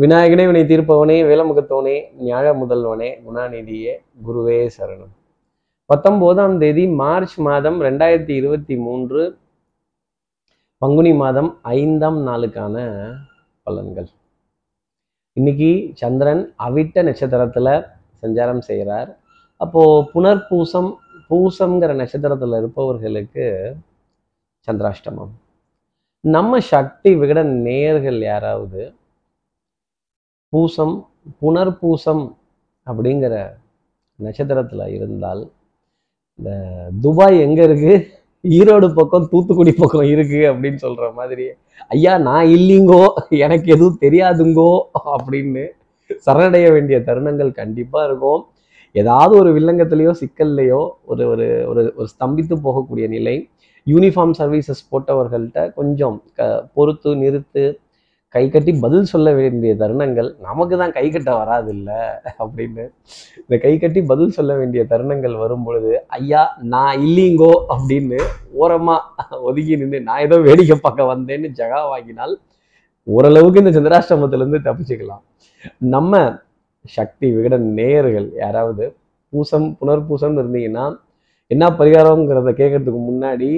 விநாயகனே வினை தீர்ப்பவனே வேலமுகத்தவனே ஞாழ முதல்வனே குணாநிதியே குருவே சரணம். பத்தொன்பதாம் தேதி மார்ச் மாதம் ரெண்டாயிரத்தி இருபத்தி மூன்று பங்குனி மாதம் ஐந்தாம் நாளுக்கான பலன்கள். இன்னைக்கு சந்திரன் அவிட்ட நட்சத்திரத்துல சஞ்சாரம் செய்கிறார். அப்போ புனர்பூசம் பூசம்ங்கிற நட்சத்திரத்துல இருப்பவர்களுக்கு சந்திராஷ்டமம். நம்ம சக்தி விகட நேர்கள் யாராவது பூசம் புனர்பூசம் அப்படிங்கிற நட்சத்திரத்தில் இருந்தால் இந்த துபாய் எங்கே இருக்குது ஈரோடு பக்கம் தூத்துக்குடி பக்கம் இருக்குது அப்படின்னு சொல்கிற மாதிரி ஐயா நான் இல்லைங்கோ எனக்கு எதுவும் தெரியாதுங்கோ அப்படின்னு சரணடைய வேண்டிய தருணங்கள் கண்டிப்பாக இருக்கும். ஏதாவது ஒரு வில்லங்கத்திலேயோ சிக்கல்லையோ ஒரு ஒரு ஒரு ஒரு ஸ்தம்பித்து போகக்கூடிய நிலை. யூனிஃபார்ம் சர்வீசஸ் போட்டவர்கள்ட்ட கொஞ்சம் க பொறுத்து நிறுத்து கை கட்டி பதில் சொல்ல வேண்டிய தருணங்கள் நமக்கு தான் கை கட்ட வராது இல்லை அப்படின்னு. இந்த கை கட்டி பதில் சொல்ல வேண்டிய தருணங்கள் வரும் பொழுது ஐயா நான் இல்லீங்கோ அப்படின்னு ஓரமாக ஒதுங்கி நின்று நான் ஏதோ வேடிக்கை பார்க்க வந்தேன்னு ஜகா வாங்கினால் ஓரளவுக்கு இந்த சந்திராஷ்டிரமத்திலேருந்து தப்பிச்சுக்கலாம். நம்ம சக்தி விகட நேயர்கள் யாராவது பூசம் புனர்பூசம்னு இருந்தீங்கன்னா என்ன பரிகாரங்கிறத கேட்கறதுக்கு முன்னாடி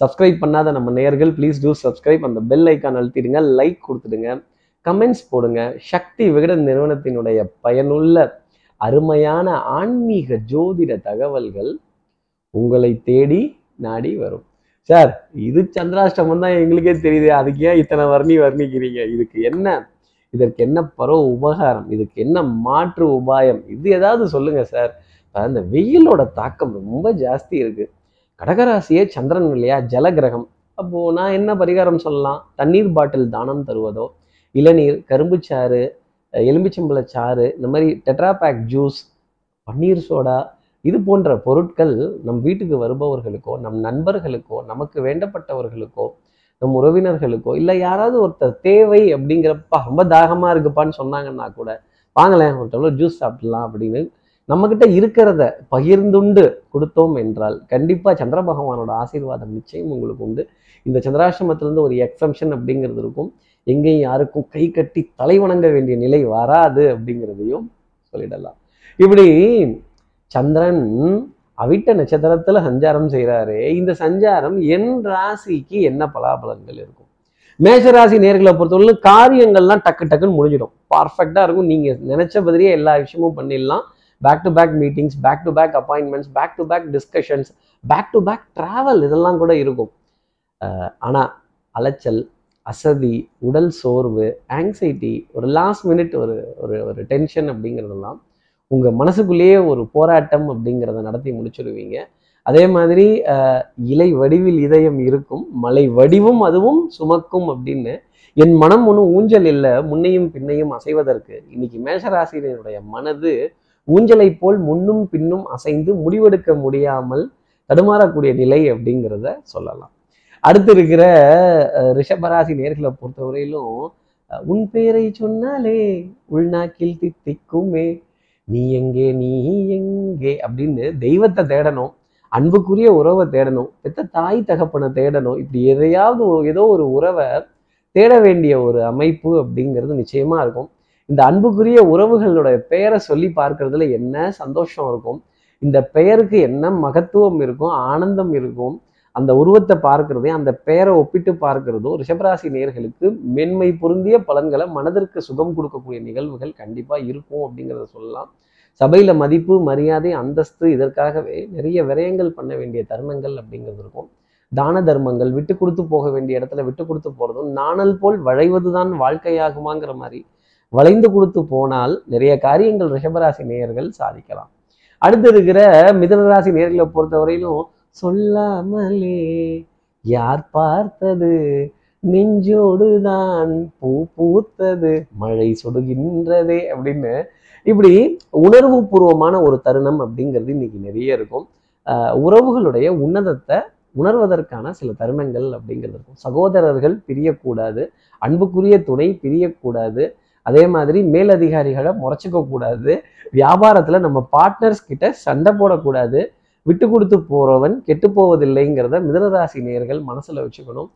சப்ஸ்கிரைப் பண்ணாத நம்ம நேயர்கள் ப்ளீஸ் டூ சப்ஸ்கிரைப் அந்த பெல் ஐக்கான் அழுத்திடுங்க லைக் கொடுத்துடுங்க கமெண்ட்ஸ் போடுங்க. சக்தி விகடன் நிறுவனத்தினுடைய பயனுள்ள அருமையான ஆன்மீக ஜோதிட தகவல்கள் உங்களை தேடி நாடி வரும். சார் இது சந்திராஷ்டமம் தான் எங்களுக்கே தெரியுது. அதுக்கு ஏன் இத்தனை வர்ணி வர்ணிக்கிறீங்க? இதுக்கு என்ன இதற்கு என்ன பரவ உபகாரம்? இதுக்கு என்ன மாற்று உபாயம்? இது ஏதாவது சொல்லுங்க சார் அந்த வெயிலோட தாக்கம் ரொம்ப ஜாஸ்தி இருக்குது கடகராசியே சந்திரன் இல்லையா? ஜலகிரகம். அப்போது நான் என்ன பரிகாரம் சொல்லலாம்? தண்ணீர் பாட்டில் தானம் தருவதோ? இளநீர் கரும்புச்சாறு எலும்பிச்சம்பழச்சாறு இந்த மாதிரி டெட்ராபேக் ஜூஸ் பன்னீர் சோடா இது போன்ற பொருட்கள் நம் வீட்டுக்கு வருபவர்களுக்கோ நம் நண்பர்களுக்கோ நமக்கு வேண்டப்பட்டவர்களுக்கோ நம் உறவினர்களுக்கோ இல்லை யாராவது ஒருத்தர் தேவை அப்படிங்கிறப்ப ரொம்ப தாகமாக இருக்குப்பான்னு சொன்னாங்கன்னா கூட வாங்களேன் ஒரு டம்ளர் ஜூஸ் சாப்பிடலாம் அப்படின்னு நம்மக்கிட்ட இருக்கிறத பகிர்ந்துண்டு கொடுத்தோம் என்றால் கண்டிப்பாக சந்திர பகவானோட ஆசீர்வாதம் நிச்சயம் உங்களுக்கு உண்டு. இந்த சந்திராசிரமத்திலேருந்து ஒரு எக்ஸம்ஷன் அப்படிங்கிறது இருக்கும். எங்கேயும் யாருக்கும் கை கட்டி தலை வணங்க வேண்டிய நிலை வராது அப்படிங்கிறதையும் சொல்லிடலாம். இப்படி சந்திரன் அவிட்ட நட்சத்திரத்துல சஞ்சாரம் செய்கிறாரு இந்த சஞ்சாரம் என் ராசிக்கு என்ன பலாபலன்கள் இருக்கும்? மேஷராசி நேர்களை பொறுத்தவரை காரியங்கள்லாம் டக்கு டக்குன்னு முடிஞ்சிடும். பர்ஃபெக்டாக இருக்கும். நீங்கள் நினைச்ச பதிலே எல்லா விஷயமும் பண்ணிடலாம். Back to back meetings back to back appointments back to back discussions back to back travel இதெல்லாம் கூட இருக்கும். ஆனால் அலைச்சல் அசதி உடல் சோர்வு ஆங்ஸைட்டி ஒரு லாஸ்ட் மினிட் ஒரு ஒரு ஒரு டென்ஷன் அப்படிங்கிறதெல்லாம் உங்கள் மனசுக்குள்ளேயே ஒரு போராட்டம் அப்படிங்கிறத நடத்தி முடிச்சிடுவீங்க அதே மாதிரி இலை வடிவில் இதயம் இருக்கும் மலை வடிவும் அதுவும் சுமக்கும் அப்படின்னு என் மனம் ஒன்றும் ஊஞ்சல் இல்லை முன்னையும் பின்னையும் அசைவதற்கு. இன்னைக்கு மேஷராசிரியனுடைய மனது ஊஞ்சலை போல் முன்னும் பின்னும் அசைந்து முடிவெடுக்க முடியாமல் தடுமாறக்கூடிய நிலை அப்படிங்கிறத சொல்லலாம். அடுத்து இருக்கிற ரிஷபராசி நேர்களை பொறுத்தவரையிலும் உன் பேரை சொன்னாலே உள்நாக்கில் தித்திக்குமே. நீ எங்கே நீ எங்கே அப்படின்னு தெய்வத்தை தேடணும். அன்புக்குரிய உறவை தேடணும். பெத்த தாய் தகப்பனை தேடணும். இப்படி எதையாவது ஏதோ ஒரு உறவை தேட வேண்டிய ஒரு அமைப்பு அப்படிங்கிறது நிச்சயமா இருக்கும். இந்த அன்புக்குரிய உறவுகளுடைய பெயரை சொல்லி பார்க்கறதுல என்ன சந்தோஷம் இருக்கும்? இந்த பெயருக்கு என்ன மகத்துவம் இருக்கும்? ஆனந்தம் இருக்கும்? அந்த உருவத்தை பார்க்கறதே அந்த பெயரை ஒப்பிட்டு பார்க்கறதும் ரிஷபராசி நேர்களுக்கு மென்மை பொருந்திய பலன்களை மனதிற்கு சுகம் கொடுக்கக்கூடிய நிகழ்வுகள் கண்டிப்பாக இருக்கும் அப்படிங்கிறத சொல்லலாம். சபையில் மதிப்பு மரியாதை அந்தஸ்து இதற்காகவே நிறைய விரயங்கள் பண்ண வேண்டிய தருணங்கள் அப்படிங்கிறது இருக்கும். தான தர்மங்கள் விட்டு கொடுத்து போக வேண்டிய இடத்துல விட்டு கொடுத்து போகிறதும் நாணல் போல் வளைவது தான் வாழ்க்கையாகுமாங்கிற மாதிரி வளைந்து கொடுத்து போனால் நிறைய காரியங்கள் ரிஷபராசி நேயர்கள் சாதிக்கலாம். அடுத்து இருக்கிற மிதனராசி நேர்களை பொறுத்தவரையிலும் சொல்லாமலே யார் பார்த்தது? நெஞ்சோடுதான் பூ பூத்தது மழை சொடுகின்றதே அப்படின்னு இப்படி உணர்வு பூர்வமான ஒரு தருணம் அப்படிங்கிறது இன்னைக்கு நிறைய இருக்கும். உறவுகளுடைய உன்னதத்தை உணர்வதற்கான சில தருணங்கள் அப்படிங்கிறது இருக்கும். சகோதரர்கள் பிரியக்கூடாது அன்புக்குரிய துணை பிரியக்கூடாது அதே மாதிரி மேலதிகாரிகளை முறைச்சிக்க கூடாது. வியாபாரத்தில் நம்ம பார்ட்னர்ஸ் கிட்ட சண்டை போடக்கூடாது. விட்டு கொடுத்து போறவன் கெட்டு போவதில்லைங்கிறத மிதனராசி நேயர்கள் மனசுல வச்சுக்கணும்.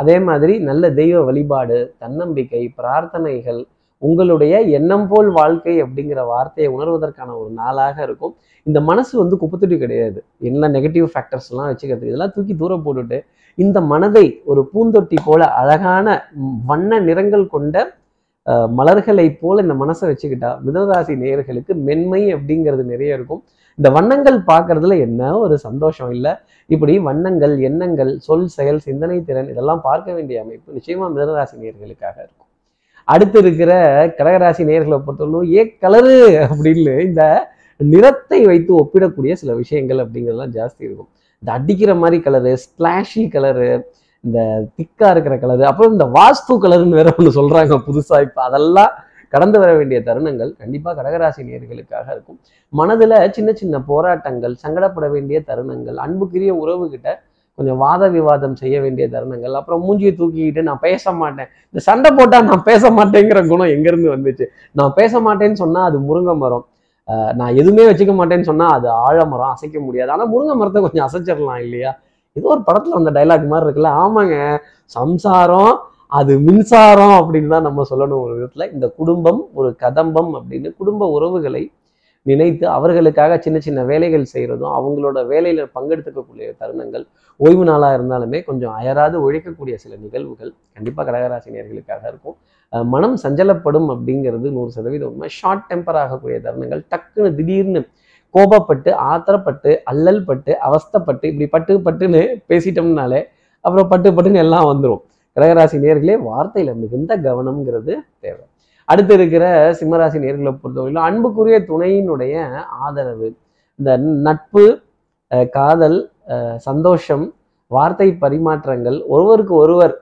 அதே மாதிரி நல்ல தெய்வ வழிபாடு தன்னம்பிக்கை பிரார்த்தனைகள் உங்களுடைய எண்ணம் போல் வாழ்க்கை அப்படிங்கிற வார்த்தையை உணர்வதற்கான ஒரு நாளாக இருக்கும். இந்த மனசு வந்து குப்பத்தொட்டி கிடையாது. என்ன நெகட்டிவ் ஃபேக்டர்ஸ்லாம் வச்சுக்கிறது இதெல்லாம் தூக்கி தூரம் போட்டுட்டு இந்த மனதை ஒரு பூந்தொட்டி போல அழகான வண்ண நிறங்கள் கொண்ட மலர்களை போல் போல இந்த மனசை வச்சுக்கிட்டா மிதராசி நேயர்களுக்கு மென்மை அப்படிங்கிறது நிறைய இருக்கும். இந்த வண்ணங்கள் பார்க்கறதுல என்ன ஒரு சந்தோஷம் இல்லை. இப்படி வண்ணங்கள் எண்ணங்கள் சொல் செயல் சிந்தனை திறன் இதெல்லாம் பார்க்க வேண்டிய அமைப்பு நிச்சயமா மிதராசி நேயர்களுக்காக இருக்கும். அடுத்து இருக்கிற கடகராசி நேயர்களை பொறுத்தவரைக்கும் ஏ கலரு அப்படின்னு இந்த நிறத்தை வைத்து ஒப்பிடக்கூடிய சில விஷயங்கள் அப்படிங்கிறதுலாம் ஜாஸ்தி இருக்கும். இந்த அடிக்கிற மாதிரி கலரு ஸ்பிளாஷி கலரு இந்த திக்கா இருக்கிற கலரு அப்புறம் இந்த வாஸ்து கலர்னு வேற ஒன்று சொல்றாங்க புதுசா. இப்போ அதெல்லாம் கடந்து வர வேண்டிய தருணங்கள் கண்டிப்பாக கடகராசி நேர்களுக்காக இருக்கும். மனதில் சின்ன சின்ன போராட்டங்கள் சங்கடப்பட வேண்டிய தருணங்கள் அன்புக்குரிய உறவுகிட்ட கொஞ்சம் வாத விவாதம் செய்ய வேண்டிய தருணங்கள் அப்புறம் மூஞ்சியை தூக்கிக்கிட்டு நான் பேச மாட்டேன். இந்த சண்டை போட்டால் நான் பேச மாட்டேங்கிற குணம் எங்கேருந்து வந்துச்சு? நான் பேச மாட்டேன்னு சொன்னால் அது முருங்கை மரம். நான் எதுவுமே வச்சுக்க மாட்டேன்னு சொன்னால் அது ஆழமரம் அசைக்க முடியாது. ஆனால் முருங்கை மரத்தை கொஞ்சம் அசைச்சிடலாம் இல்லையா? ஏதோ ஒரு படத்துல வந்த டைலாக் மாதிரி இருக்குல்ல? ஆமாங்க. சம்சாரம் அது மின்சாரம் அப்படின்னு தான் நம்ம சொல்லணும் ஒரு விதத்துல. இந்த குடும்பம் ஒரு கதம்பம் அப்படின்னு குடும்ப உறவுகளை நினைத்து அவர்களுக்காக சின்ன சின்ன வேலைகள் செய்கிறதும் அவங்களோட வேலையில் பங்கெடுத்துக்கக்கூடிய தருணங்கள் ஓய்வு நாளாக இருந்தாலுமே கொஞ்சம் அயராது ஒழிக்கக்கூடிய சில நிகழ்வுகள் கண்டிப்பாக கடகராசினியர்களுக்காக இருக்கும். மனம் சஞ்சலப்படும் அப்படிங்கிறது நூறு சதவீதம் உண்மை. ஷார்ட் டெம்பர் ஆகக்கூடிய தருணங்கள் டக்குன்னு திடீர்னு கோபப்பட்டு ஆத்திரப்பட்டு அல்லல் பட்டு அவஸ்தைப்பட்டு இப்படி பட்டு பட்டுன்னு பேசிட்டோம்னாலே அப்புறம் பட்டு பட்டுன்னு எல்லாம் வந்துடும் கடகராசி நேர்களே வார்த்தையில மிகுந்த கவனம்ங்கிறது தேவை. அடுத்து இருக்கிற சிம்மராசி நேர்களை பொறுத்தவரையிலும் அன்புக்குரிய துணையினுடைய ஆதரவு. இந்த நட்பு காதல் அஹ் சந்தோஷம் வார்த்தை பரிமாற்றங்கள் ஒருவருக்கு ஒருவர்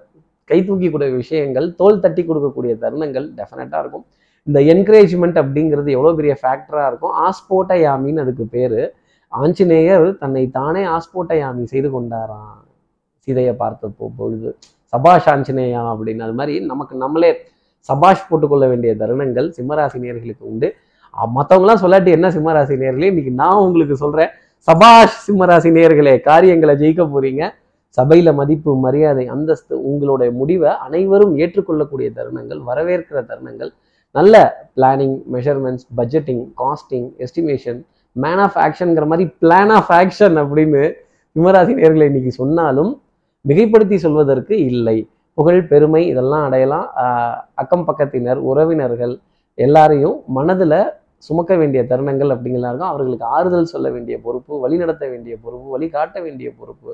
கை தூக்கிக்கூடிய விஷயங்கள் தோல் தட்டி கொடுக்கக்கூடிய தருணங்கள் டெஃபினட்டாக இருக்கும். இந்த என்கரேஜ்மெண்ட் அப்படிங்கிறது எவ்வளோ பெரிய ஃபேக்டராக இருக்கும்? ஆஸ்போட்டயாமின்னு அதுக்கு பேர். ஆஞ்சநேயர் தன்னை தானே ஆஸ்போட்டயாமி செய்து கொண்டாராம். சீதையை பார்த்த பொழுது சபாஷ் ஆஞ்சநேயா அப்படின்னு. அது மாதிரி நமக்கு நம்மளே சபாஷ் போட்டுக்கொள்ள வேண்டிய தருணங்கள் சிம்மராசி நேர்களுக்கு உண்டு. மற்றவங்களாம் சொல்லாட்டி என்ன சிம்மராசி நேர்களே? இன்னைக்கு நான் உங்களுக்கு சொல்கிறேன் சபாஷ் சிம்மராசி நேர்களே காரியங்களை ஜெயிக்க போறீங்க. சபையில மதிப்பு மரியாதை அந்தஸ்து உங்களுடைய முடிவை அனைவரும் ஏற்றுக்கொள்ளக்கூடிய தருணங்கள் வரவேற்கிற தருணங்கள். நல்ல planning measurements budgeting costing estimation man of ஆக்ஷன்ங்கிற மாதிரி பிளான் ஆஃப் ஆக்ஷன் அப்படின்னு சிம்மராசி நேயர்களை இன்னைக்கு சொன்னாலும் மிகைப்படுத்தி சொல்வதற்கு இல்லை. புகழ் பெருமை இதெல்லாம் அடையலாம். அக்கம் பக்கத்தினர் உறவினர்கள் எல்லாரையும் மனதில் சுமக்க வேண்டிய தருணங்கள் அப்படிங்கலாம் இருக்கும். அவர்களுக்கு ஆறுதல் சொல்ல வேண்டிய பொறுப்பு வழி நடத்த வேண்டிய பொறுப்பு வழி காட்ட வேண்டிய பொறுப்பு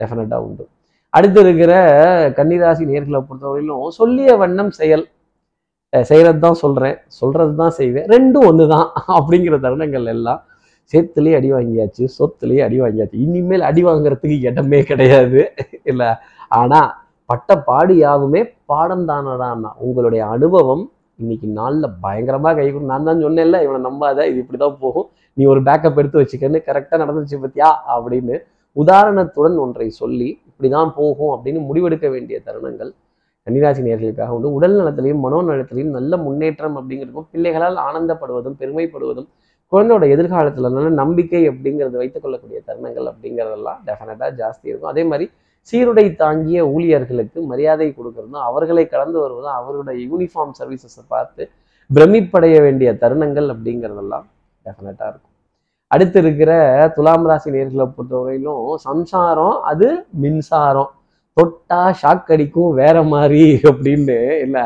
டெஃபினட்டாக உண்டு. அடுத்து இருக்கிற கன்னிராசி நேர்களை பொறுத்தவரையிலும் சொல்லிய வண்ணம் செயல் செய்கிறது தான் சொல்கிறேன் சொல்கிறது தான் செய்வேன். ரெண்டும் ஒன்று தான் அப்படிங்கிற தருணங்கள் எல்லாம் சேத்துலேயே அடி வாங்கியாச்சு சொத்துலேயே அடி வாங்கியாச்சு. இனிமேல் அடி வாங்குறதுக்கு இடமே கிடையாது. இல்லை? ஆனால் பட்ட பாடு யாவுமே பாடம் தானடான்னா உங்களுடைய அனுபவம் இன்னைக்கு நாளில் பயங்கரமாக கை கொடு நான் தான் சொன்னேன்ல இவனை நம்பாத இது இப்படி தான் போகும். நீ ஒரு பேக்கப் எடுத்து வச்சுக்கன்னு கரெக்டாக நடந்துச்சு பத்தியா? அப்படின்னு உதாரணத்துடன் ஒன்றை சொல்லி இப்படி தான் போகும் அப்படின்னு முடிவெடுக்க வேண்டிய தருணங்கள் கன்னிராசி நேர்களுக்காக உண்டு. உடல் நலத்திலையும் மனோநலத்திலையும் நல்ல முன்னேற்றம் அப்படிங்கிறதுக்கும் பிள்ளைகளால் ஆனந்தப்படுவதும் பெருமைப்படுவதும் குழந்தையோட எதிர்காலத்தில் நல்ல நம்பிக்கை அப்படிங்கிறது வைத்துக் கொள்ளக்கூடிய தருணங்கள் அப்படிங்கிறதெல்லாம் டெஃபினட்டாக ஜாஸ்தி இருக்கும். அதே மாதிரி சீருடை தாங்கிய ஊழியர்களுக்கு மரியாதை கொடுக்கறதும் அவர்களை கடந்து வருவதும் அவருடைய யூனிஃபார்ம் சர்வீசஸை பார்த்து பிரமிப்படைய வேண்டிய தருணங்கள் அப்படிங்கிறதெல்லாம் டெஃபினட்டாக இருக்கும். அடுத்து இருக்கிற துலாம் ராசி நேர்களை பொறுத்தவரையிலும் சம்சாரம் அது மின்சாரம். தொட்டா ஷாக் அடிக்கும் வேற மாதிரி அப்படின்னு. இல்லை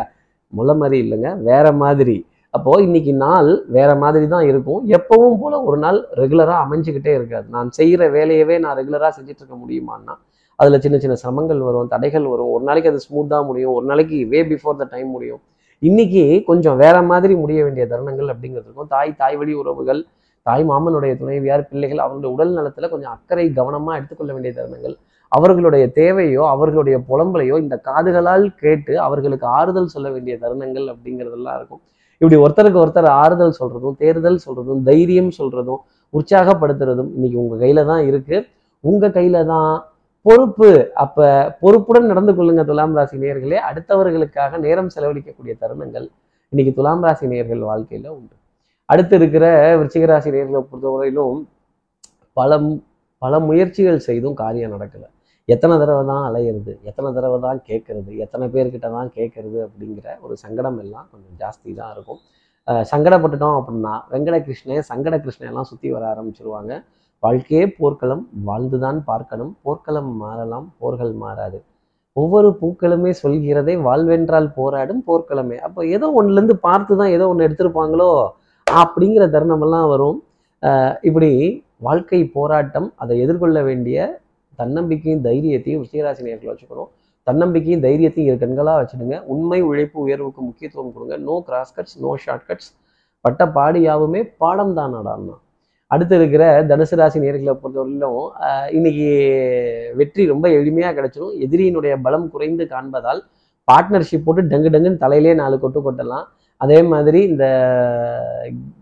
முளை மாதிரி இல்லைங்க வேற மாதிரி. அப்போ இன்னைக்கு நாள் வேற மாதிரி தான் இருக்கும். எப்பவும் போல ஒரு நாள் ரெகுலரா அமைஞ்சுக்கிட்டே இருக்காது. நான் செய்யற வேலையவே நான் ரெகுலரா செஞ்சுட்டு இருக்க முடியுமான்னா அதுல சின்ன சின்ன சிரமங்கள் வரும் தடைகள் வரும். ஒரு நாளைக்கு அது ஸ்மூத்தா முடியும். ஒரு நாளைக்கு வே பிஃபோர் த டைம் முடியும். இன்னைக்கு கொஞ்சம் வேற மாதிரி முடிய வேண்டிய தருணங்கள் அப்படிங்கிறது இருக்கும். தாய் தாய் வழி உறவுகள் தாய் மாமனுடைய துணைவியார் பிள்ளைகள் அவர்களுடைய உடல் நலத்துல கொஞ்சம் அக்கறை கவனமா எடுத்துக்கொள்ள வேண்டிய தருணங்கள். அவர்களுடைய தேவையோ அவர்களுடைய புலம்பலையோ இந்த காதுகளால் கேட்டு அவர்களுக்கு ஆறுதல் சொல்ல வேண்டிய தருணங்கள் அப்படிங்கிறதெல்லாம் இருக்கும். இப்படி ஒருத்தருக்கு ஒருத்தர் ஆறுதல் சொல்றதும் தேர்தல் சொல்றதும் தைரியம் சொல்றதும் உற்சாகப்படுத்துறதும் இன்னைக்கு உங்க கையில தான் இருக்கு. உங்க கையில தான் பொறுப்பு. அப்ப பொறுப்புடன் நடந்து கொள்ளுங்க துலாம் ராசி நேர்களே அடுத்தவர்களுக்காக நேரம் செலவழிக்கக்கூடிய தருணங்கள் இன்னைக்கு துலாம் ராசி நேர்கள் வாழ்க்கையில உண்டு. அடுத்து இருக்கிற விருச்சிக பொறுத்தவரையிலும் பல பல முயற்சிகள் செய்தும் காரியம் நடக்கல. எத்தனை தடவை தான் அலையிறது எத்தனை தடவை தான் கேட்கறது எத்தனை பேர்கிட்ட தான் கேட்கறது அப்படிங்கிற ஒரு சங்கடம் எல்லாம் கொஞ்சம் ஜாஸ்தி தான் இருக்கும். சங்கடப்பட்டுட்டோம் அப்படின்னா வெங்கட கிருஷ்ணன் சங்கட கிருஷ்ணன் எல்லாம் சுற்றி வர ஆரம்பிச்சிருவாங்க. வாழ்க்கையே போர்க்களம் வாழ்ந்துதான் பார்க்கணும். போர்க்களம் மாறலாம் போர்கள் மாறாது. ஒவ்வொரு பூக்களுமே சொல்கிறதே வாழ்வென்றால் போராடும் போர்க்களமே. அப்போ ஏதோ ஒன்றுலேருந்து பார்த்து தான் ஏதோ ஒன்று எடுத்திருப்பாங்களோ? அப்படிங்கிற தருணமெல்லாம் வரும். இப்படி வாழ்க்கை போராட்டம் அதை எதிர்கொள்ள வேண்டிய தன்னம்பிக்கையும் தைரியத்தையும் விஷயராசி நேர்கள் வச்சுக்கணும். தன்னம்பிக்கையும் தைரியத்தையும் இரு கண்களாக வச்சுடுங்க. உண்மை உழைப்பு உயர்வுக்கு முக்கியத்துவம் கொடுங்க. No cross cuts no short cuts பட்ட பாடு யாவுமே பாடம் தான் நடான்னா. அடுத்து இருக்கிற தனுசு ராசி நேர்களை பொறுத்தவரையிலும் இன்னைக்கு வெற்றி ரொம்ப எளிமையாக கிடைச்சிடும் எதிரியினுடைய பலம் குறைந்து காண்பதால் பார்ட்னர்ஷிப் போட்டு டங்கு டங்குன்னு தலையிலே நாலு கொட்டு கொட்டலாம். அதே மாதிரி இந்த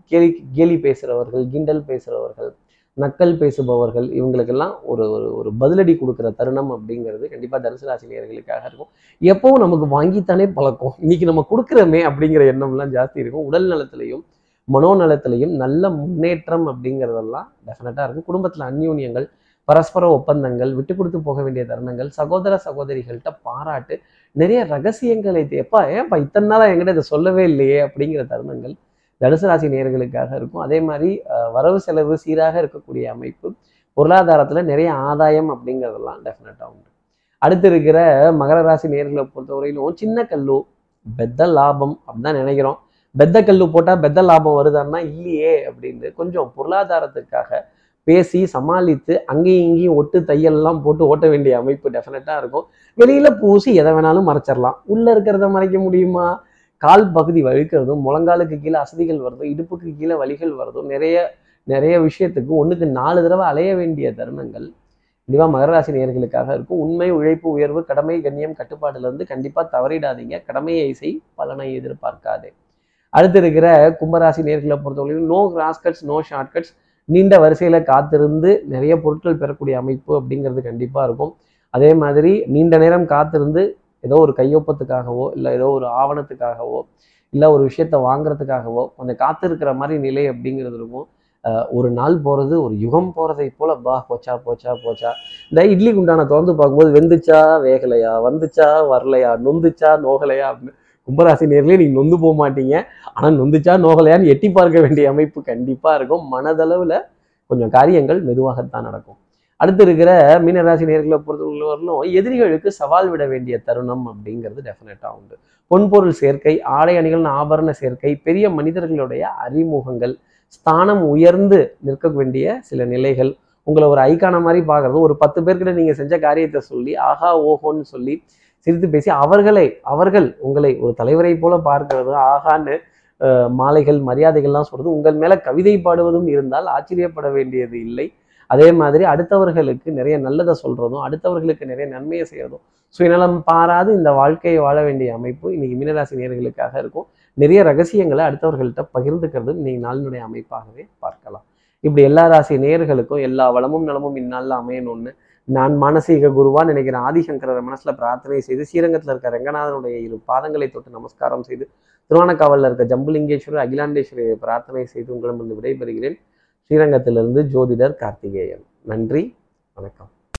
கேலி கேலி பேசுகிறவர்கள் கிண்டல் பேசுகிறவர்கள் நக்கல் பேசுபவர்கள் இவங்களுக்கெல்லாம் ஒரு ஒரு ஒரு பதிலடி கொடுக்குற தருணம் அப்படிங்கிறது கண்டிப்பாக தனுசு ராசினியர்களுக்காக இருக்கும். எப்பவும் நமக்கு வாங்கித்தானே பழக்கம். இன்னைக்கு நம்ம கொடுக்குறோமே அப்படிங்கிற எண்ணம்லாம் ஜாஸ்தி இருக்கும். உடல் நலத்திலையும் மனோநலத்திலையும் நல்ல முன்னேற்றம் அப்படிங்கிறதெல்லாம் டெஃபினட்டாக இருக்கும். குடும்பத்தில் அந்யூன்யங்கள் பரஸ்பர ஒப்பந்தங்கள் விட்டு கொடுத்து போக வேண்டிய தருணங்கள் சகோதர சகோதரிகள்கிட்ட பாராட்டு நிறைய ரகசியங்களை எப்பா ஏன்ப்பா இத்தனை நாளாக என்கிட்ட இதை சொல்லவே இல்லையே? அப்படிங்கிற தருணங்கள் தனுசு ராசி நேர்களுக்காக இருக்கும். அதே மாதிரி வரவு செலவு சீராக இருக்கக்கூடிய அமைப்பு பொருளாதாரத்தில் நிறைய ஆதாயம் அப்படிங்கிறதெல்லாம் டெஃபினட்டாக உண்டு. அடுத்து இருக்கிற மகர ராசி நேர்களை பொறுத்தவரையிலும் சின்ன கல்லு பெத்த லாபம் அப்படின்னு நினைக்கிறோம். பெத்த கல்லு போட்டால் பெத்த லாபம் வருதான்னா இல்லையே அப்படின்னு கொஞ்சம் பொருளாதாரத்துக்காக பேசி சமாளித்து அங்கேயும் இங்கேயும் ஒட்டு தையல்லாம் போட்டு ஓட்ட வேண்டிய அமைப்பு டெஃபினட்டாக இருக்கும். வெளியில பூசி எதை வேணாலும் மறைச்சிடலாம். உள்ள இருக்கிறத மறைக்க முடியுமா? கால் பகுதி வழுக்கிறதும் முழங்காலுக்கு கீழே அசதிகள் வருதும் இடுப்புக்கு கீழே வலிகள் வருதும் நிறைய நிறைய விஷயத்துக்கு ஒண்ணுக்கு நாலு தடவை அலைய வேண்டிய தருணங்கள் கண்டிப்பாக மகராசி நேயர்களுக்காக இருக்கும். உண்மை உழைப்பு உயர்வு கடமை கண்ணியம் கட்டுப்பாடுல இருந்து கண்டிப்பாக தவறிடாதீங்க. கடமையை செய் பலனை எதிர்பார்க்காதே. அடுத்து இருக்கிற கும்பராசி நேர்களை பொறுத்தவரைக்கும் நோ கிராஸ்கட்ஸ் நோ ஷார்ட்கட்ஸ் நீண்ட வரிசையில் காத்திருந்து நிறைய பொருட்கள் பெறக்கூடிய அமைப்பு அப்படிங்கிறது கண்டிப்பாக இருக்கும். அதே மாதிரி நீண்ட நேரம் காத்திருந்து ஏதோ ஒரு கையொப்பத்துக்காகவோ இல்லை ஏதோ ஒரு ஆவணத்துக்காகவோ இல்லை ஒரு விஷயத்த வாங்குறதுக்காகவோ கொஞ்சம் காத்திருக்கிற மாதிரி நிலை அப்படிங்கிறது இருக்கும். ஒரு நாள் போகிறது ஒரு யுகம் போகிறதை போல் பா போச்சா போச்சா போச்சா. இந்த இட்லி குண்டான திறந்து பார்க்கும்போது வெந்துச்சா வேகலையா வந்துச்சா வரலையா நொந்துச்சா நோகலையா அப்படின்னு கும்பராசி நேர்லயே நீங்கள் நொந்து போக மாட்டீங்க. ஆனால் நொந்துச்சா நோகலையான்னு எட்டி பார்க்க வேண்டிய அமைப்பு கண்டிப்பாக இருக்கும். மனதளவில் கொஞ்சம் காரியங்கள் மெதுவாகத்தான் நடக்கும். அடுத்து இருக்கிற மீனராசி நேர்களை பொறுத்தவரையிலும் எதிரிகளுக்கு சவால் விட வேண்டிய தருணம் அப்படிங்கிறது டெஃபினட்டாக உண்டு. பொன்பொருள் சேர்க்கை ஆடை அணிகள் ஆபரண சேர்க்கை பெரிய மனிதர்களுடைய அறிமுகங்கள் ஸ்தானம் உயர்ந்து நிற்க வேண்டிய சில நிலைகள். உங்களை ஒரு ஐக்கான மாதிரி பார்க்கறது. ஒரு பத்து பேர்கிட்ட நீங்கள் செஞ்ச காரியத்தை சொல்லி ஆஹா ஓஹோன்னு சொல்லி சிரித்து பேசி அவர்களை அவர்கள் உங்களை ஒரு தலைவரை போல பார்க்கிறது ஆகான்னு மாலைகள் மரியாதைகள்லாம் சொல்றது உங்கள் மேல கவிதை பாடுவதும் இருந்தால் ஆச்சரியப்பட வேண்டியது இல்லை. அதே மாதிரி அடுத்தவர்களுக்கு நிறைய நல்லதை சொல்றதும் அடுத்தவர்களுக்கு நிறைய நன்மையை செய்யறதும் சுயநலம் பாராது இந்த வாழ்க்கையை வாழ வேண்டிய அமைப்பு இன்னைக்கு மீனராசி நேர்களுக்காக இருக்கும். நிறைய ரகசியங்களை அடுத்தவர்கள்ட்ட பகிர்ந்துக்கிறது இன்னைக்கு நாளினுடைய அமைப்பாகவே பார்க்கலாம். இப்படி எல்லா ராசி நேயர்களுக்கும் எல்லா வளமும் நலமும் இந்நாளில் அமையணும்னு நான் மானசீக குருவா நினைக்கிற ஆதிசங்கரர் மனசுல பிரார்த்தனை செய்து ஸ்ரீரங்கத்தில் இருக்க ரங்கநாதனுடைய இரு பாதங்களை தொட்டு நமஸ்காரம் செய்து திருவானக்காவலில் இருக்க ஜம்புலிங்கேஸ்வரர் அகிலாண்டேஸ்வரியை பிரார்த்தனை செய்து உங்களிடமிருந்து விடைபெறுகிறேன். ஸ்ரீரங்கத்திலிருந்து ஜோதிடர் கார்த்திகேயன். நன்றி வணக்கம்.